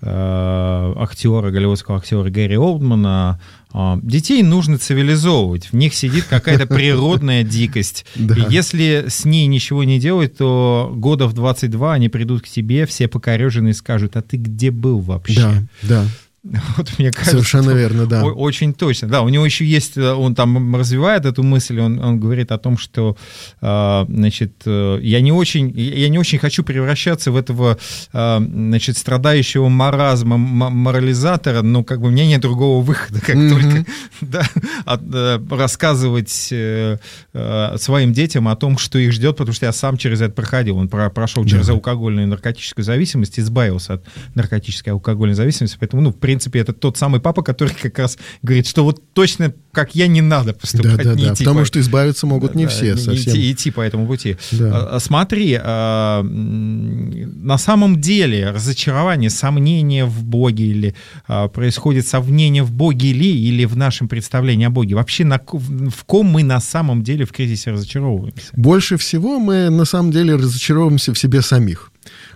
э, актера, голливудского актера Гэри Олдмана. Э, детей нужно цивилизовывать. В них сидит какая-то природная [laughs] дикость. И если с ней ничего не делать, то года в 22 они придут к тебе, все покореженные, скажут, а ты где был вообще? Да, да. [laughs] Вот мне кажется, Совершенно верно, да. Очень точно. Да, у него еще есть, э, он там развивает эту мысль, он, он говорит о том, что, э, значит, э, я не очень, я не очень хочу превращаться в этого, значит, страдающего маразма морализатора, но как бы у меня нет другого выхода, как mm-hmm. только [laughs] да, от, рассказывать своим детям о том, что их ждет, потому что я сам через это проходил. Он про, прошел через да. алкогольную и наркотическую зависимость, избавился от наркотической и алкогольной зависимости, поэтому, ну, в принципе, это тот самый папа, который как раз говорит, что вот точно как я не надо поступать. Да, да, не да, идти потому по... что избавиться могут не да, все совсем. Идти, идти по этому пути. Да. А, смотри, а, на самом деле разочарование, сомнение в Боге или а, происходит сомнение в Боге ли или в нашем представлении о Боге? Вообще на, в ком мы на самом деле в кризисе разочаровываемся? Больше всего мы на самом деле разочаровываемся в себе самих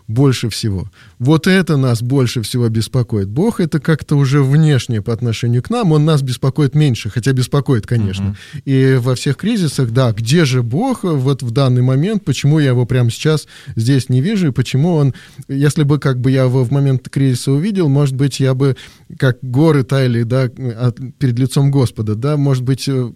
больше всего. Вот это нас больше всего беспокоит. Бог это как-то уже внешне по отношению к нам, он нас беспокоит меньше, хотя беспокоит, конечно. Uh-huh. И во всех кризисах, да, где же Бог вот в данный момент, почему я его прямо сейчас здесь не вижу, и почему он, если бы как бы я его в момент кризиса увидел, может быть, я бы как горы таяли, да, перед лицом Господа, да, может быть, э,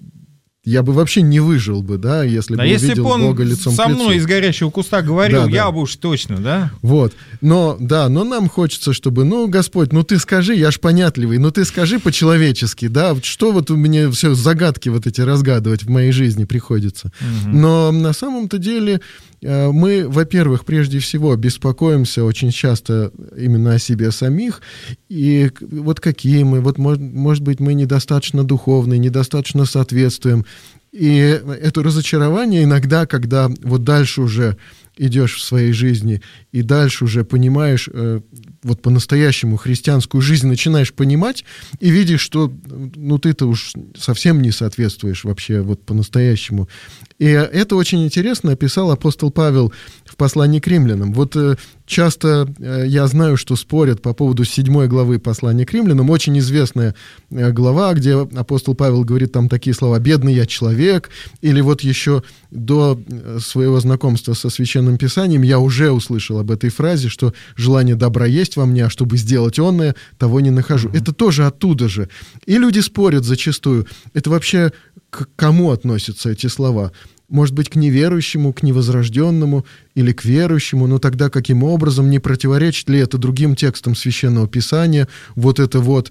я бы вообще не выжил бы, да, если да бы если увидел бы он Бога лицом со к лицу. мной из горящего куста говорил, да, я да. бы уж точно, да? Вот, но, да, но нам хочется, чтобы, ну, Господь, ну ты скажи, я ж понятливый, ну ты скажи по-человечески, да, что вот у меня все загадки вот эти разгадывать в моей жизни приходится. Угу. Но на самом-то деле мы, во-первых, прежде всего беспокоимся очень часто именно о себе самих, и вот какие мы, вот может, может быть мы недостаточно духовны, недостаточно соответствуем, и это разочарование иногда, когда вот дальше уже идешь в своей жизни и дальше уже понимаешь э, вот по-настоящему христианскую жизнь начинаешь понимать и видишь, что ну ты-то уж совсем не соответствуешь вообще вот по-настоящему. И это очень интересно описал апостол Павел послании к римлянам. Вот э, часто э, я знаю, что спорят по поводу седьмой главы послания к римлянам, очень известная э, глава, где апостол Павел говорит там такие слова «бедный я человек», или вот еще до своего знакомства со Священным Писанием я уже услышал об этой фразе, что желание добра есть во мне, а чтобы сделать онное, того не нахожу. Mm-hmm. Это тоже оттуда же. И люди спорят зачастую. Это вообще к кому относятся эти слова? Может быть, к неверующему, к невозрожденному или к верующему, но тогда каким образом, не противоречит ли это другим текстам Священного Писания, вот это вот.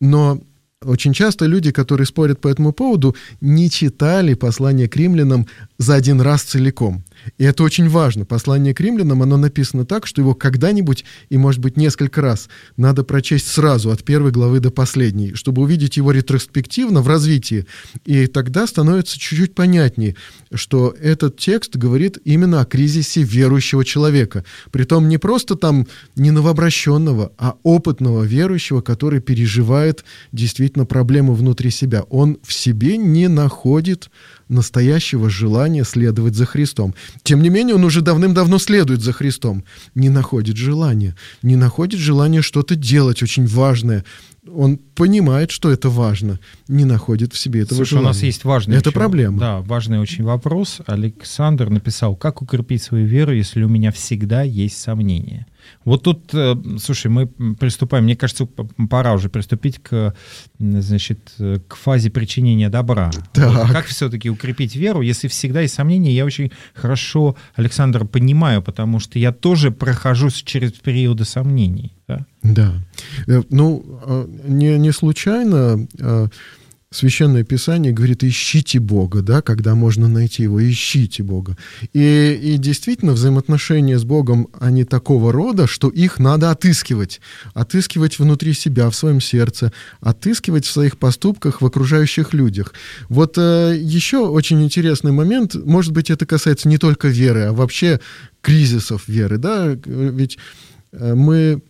Но очень часто люди, которые спорят по этому поводу, не читали послание к римлянам за один раз целиком. И это очень важно. Послание к римлянам, оно написано так, что его когда-нибудь, и может быть несколько раз, надо прочесть сразу, от первой главы до последней, чтобы увидеть его ретроспективно в развитии. И тогда становится чуть-чуть понятнее, что этот текст говорит именно о кризисе верующего человека. Притом не просто там не новообращенного, а опытного верующего, который переживает действительно проблемы внутри себя. Он в себе не находит настоящего желания следовать за Христом. Тем не менее, он уже давным-давно следует за Христом. Не находит желания. Не находит желания что-то делать очень важное. Он понимает, что это важно, не находит в себе этого Слушай, желания. у нас есть важный... Это очень, проблема. Да, важный очень вопрос. Александр написал, как укрепить свою веру, если у меня всегда есть сомнения? Вот тут, э, слушай, мы приступаем, мне кажется, пора уже приступить к, значит, к фазе причинения добра. Вот как все-таки укрепить веру, если всегда есть сомнения? Я очень хорошо, Александр, понимаю, потому что я тоже прохожу через периоды сомнений. Да, да. Э, ну, а, не, не случайно Священное Писание говорит, ищите Бога, да, когда можно найти Его, ищите Бога. И, и действительно, взаимоотношения с Богом, они такого рода, что их надо отыскивать. Отыскивать внутри себя, в своем сердце, отыскивать в своих поступках, в окружающих людях. Вот э, еще очень интересный момент, может быть, это касается не только веры, а вообще кризисов веры, да, ведь э, мы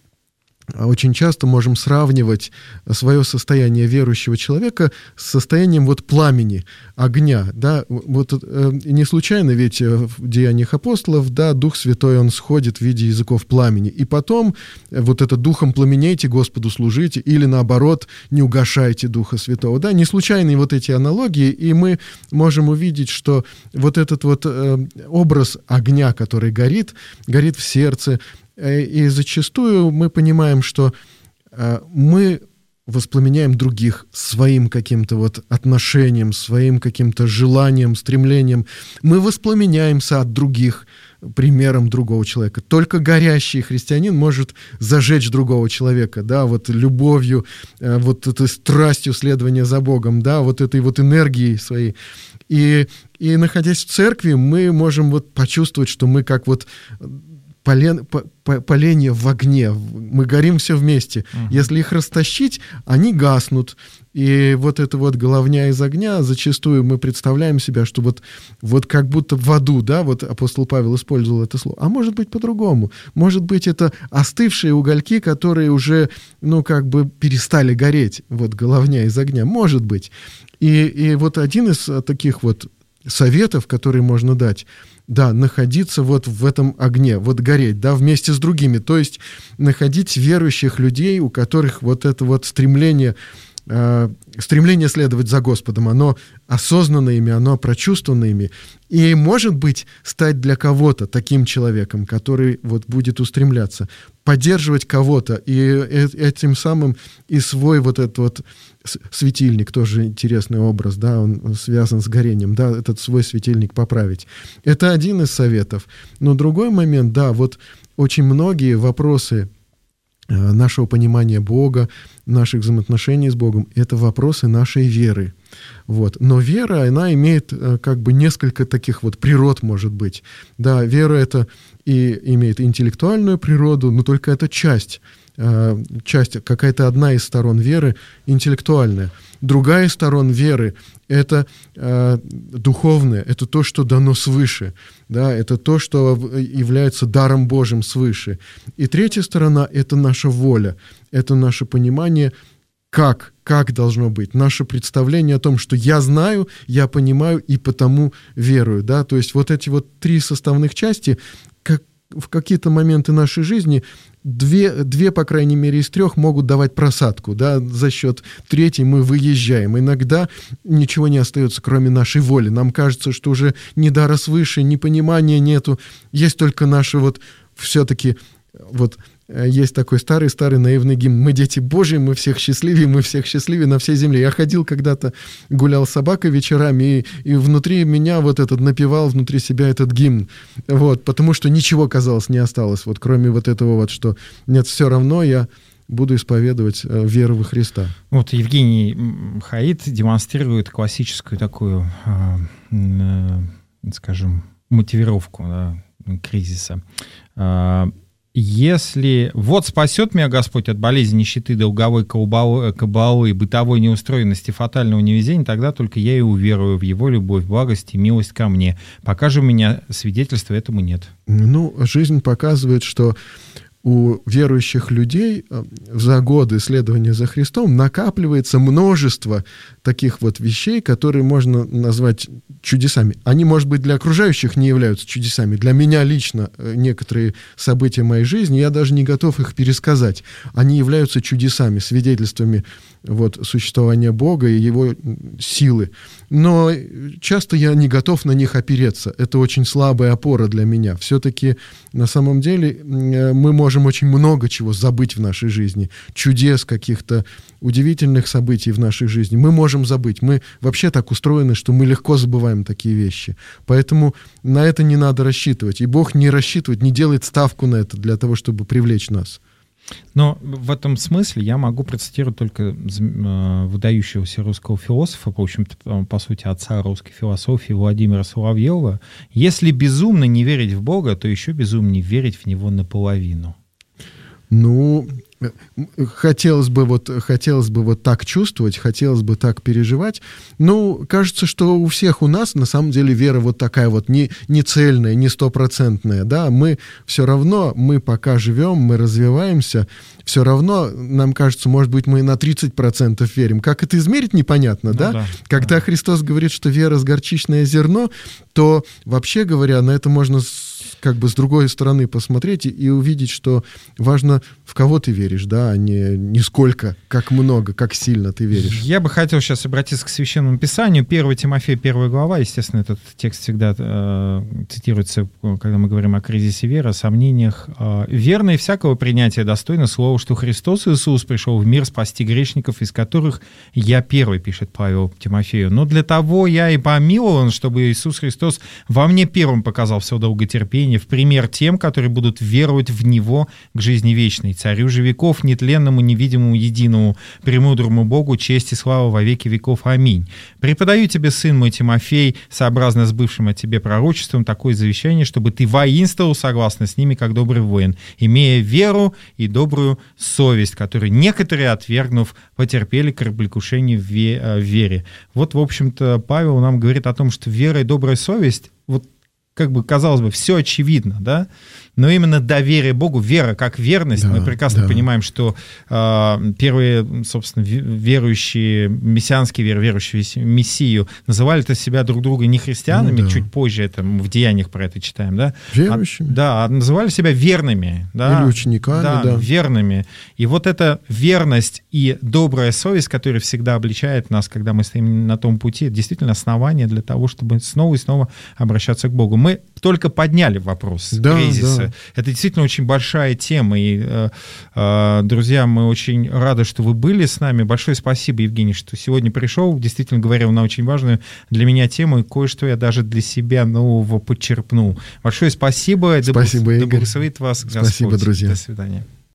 очень часто можем сравнивать свое состояние верующего человека с состоянием вот пламени, огня, да, вот э, не случайно ведь э, в Деяниях апостолов, да, Дух Святой, Он сходит в виде языков пламени, и потом э, вот это Духом пламенейте, Господу служите, или наоборот, не угашайте Духа Святого, да, не случайные вот эти аналогии, и мы можем увидеть, что вот этот вот э, образ огня, который горит, горит в сердце, и зачастую мы понимаем, что э, мы воспламеняем других своим каким-то вот отношением, своим каким-то желанием, стремлением. Мы воспламеняемся от других примером другого человека. Только горящий христианин может зажечь другого человека, да, вот любовью, э, вот этой страстью следования за Богом, да, вот этой вот энергией своей. И, и находясь в церкви, мы можем вот почувствовать, что мы как вот полен, по, по, поленья в огне. Мы горим все вместе. Uh-huh. Если их растащить, они гаснут. И вот это вот головня из огня, зачастую мы представляем себя, что вот, вот как будто в аду, да, вот апостол Павел использовал это слово. А может быть по-другому. Может быть это остывшие угольки, которые уже, ну, как бы перестали гореть. Вот головня из огня. Может быть. И, и вот один из таких вот советов, которые можно дать, да, находиться вот в этом огне, вот гореть, да, вместе с другими, то есть находить верующих людей, у которых вот это вот стремление, э, стремление следовать за Господом, оно осознанно ими, оно прочувствовано ими, и, может быть, стать для кого-то таким человеком, который вот будет устремляться, поддерживать кого-то, и этим самым и свой вот этот вот светильник, тоже интересный образ, да, он связан с горением, да, этот свой светильник поправить. Это один из советов. Но другой момент, да, вот очень многие вопросы э, нашего понимания Бога, наших взаимоотношений с Богом, это вопросы нашей веры. Вот. Но вера, она имеет э, как бы несколько таких вот природ, может быть. Да, вера это и имеет интеллектуальную природу, но только это часть Э, часть, какая-то одна из сторон веры интеллектуальная. Другая сторон веры — это э, духовное, это то, что дано свыше, да, это то, что является даром Божьим свыше. И третья сторона — это наша воля, это наше понимание, как, как должно быть, наше представление о том, что я знаю, я понимаю и потому верую, да, то есть вот эти вот три составных части, в какие-то моменты нашей жизни две, две, по крайней мере, из трех могут давать просадку, да, за счет третьей мы выезжаем. Иногда ничего не остается, кроме нашей воли. Нам кажется, что уже ни дара свыше, ни понимания нету, есть только наши вот все-таки вот есть такой старый-старый наивный гимн. Мы дети Божьи, мы всех счастливее, мы всех счастливее на всей земле. Я ходил когда-то, гулял с собакой вечерами, и, и внутри меня вот этот напевал, внутри себя этот гимн. Вот, потому что ничего, казалось, не осталось, вот кроме вот этого вот, что нет, все равно я буду исповедовать э, веру во Христа. Вот Евгений Хаид демонстрирует классическую такую, э, э, скажем, мотивировку да, кризиса. Если вот спасет меня Господь от болезни, нищеты, долговой кабалы, кабалы бытовой неустроенности, фатального невезения, тогда только я и уверую в Его любовь, благость и милость ко мне. Пока же у меня свидетельства этому нет. Ну, жизнь показывает, что у верующих людей э, за годы следования за Христом накапливается множество таких вот вещей, которые можно назвать чудесами. Они, может быть, для окружающих не являются чудесами. Для меня лично э, некоторые события моей жизни, я даже не готов их пересказать. Они являются чудесами, свидетельствами вот, существования Бога и Его силы. Но часто я не готов на них опереться. Это очень слабая опора для меня. Все-таки на самом деле э, мы можем очень много чего забыть в нашей жизни. Чудес каких-то удивительных событий в нашей жизни. Мы можем забыть. Мы вообще так устроены, что мы легко забываем такие вещи. Поэтому на это не надо рассчитывать. И Бог не рассчитывает, не делает ставку на это для того, чтобы привлечь нас. Но в этом смысле я могу процитировать только э, выдающегося русского философа, в общем-то, по сути, отца русской философии Владимира Соловьева. «Если безумно не верить в Бога, то еще безумнее верить в Него наполовину». Ну, хотелось бы вот хотелось бы вот так чувствовать, хотелось бы так переживать. Ну, кажется, что у всех у нас на самом деле вера вот такая вот не, не цельная, не стопроцентная, да, мы все равно, мы пока живем, мы развиваемся, все равно, нам кажется, может быть, мы на 30% верим. Как это измерить, непонятно, ну, да? да? Когда да. Христос говорит, что вера с горчичное зерно, то, вообще говоря, на это можно как бы с другой стороны посмотреть и, и увидеть, что важно, в кого ты веришь, да, а не, не сколько, как много, как сильно ты веришь. Я бы хотел сейчас обратиться к Священному Писанию. 1 Тимофея, 1 глава, естественно, этот текст всегда э, цитируется, когда мы говорим о кризисе веры, о сомнениях. Э, «Верно и всякого принятия достойно слово, что Христос Иисус пришел в мир спасти грешников, из которых я первый», пишет Павел Тимофею. «Но для того я и помилован, чтобы Иисус Христос во мне первым показал все долготерпение, в пример тем, которые будут веровать в Него к жизни вечной, царю же веков, нетленному, невидимому, единому, премудрому Богу, честь и слава во веки веков. Аминь. Преподаю тебе, сын мой Тимофей, сообразно с бывшим от тебе пророчеством, такое завещание, чтобы ты воинствовал согласно с ними, как добрый воин, имея веру и добрую совесть, которую некоторые, отвергнув, потерпели кораблекушение в э, вере. Вот, в общем-то, Павел нам говорит о том, что вера и добрая совесть, вот как бы, казалось бы, все очевидно, да, но именно доверие Богу, вера как верность, да, мы прекрасно да. понимаем, что э, первые, собственно, верующие, мессианские веры, верующие в Мессию, называли это себя друг друга не христианами, ну, да. чуть позже это в деяниях про это читаем, да? Верующими. А, да, а называли себя верными, да? Или учениками, да, да. верными. И вот эта верность и добрая совесть, которая всегда обличает нас, когда мы стоим на том пути, действительно основание для того, чтобы снова и снова обращаться к Богу. Мы только подняли вопрос да, кризиса. Да. Это действительно очень большая тема. И, э, э, друзья, мы очень рады, что вы были с нами. Большое спасибо, Евгений, что сегодня пришел. Действительно говорил на очень важную для меня тему, и кое-что я даже для себя нового подчерпнул. Большое спасибо. Спасибо, да, Игорь. Да вас Спасибо, Господь. друзья. До свидания.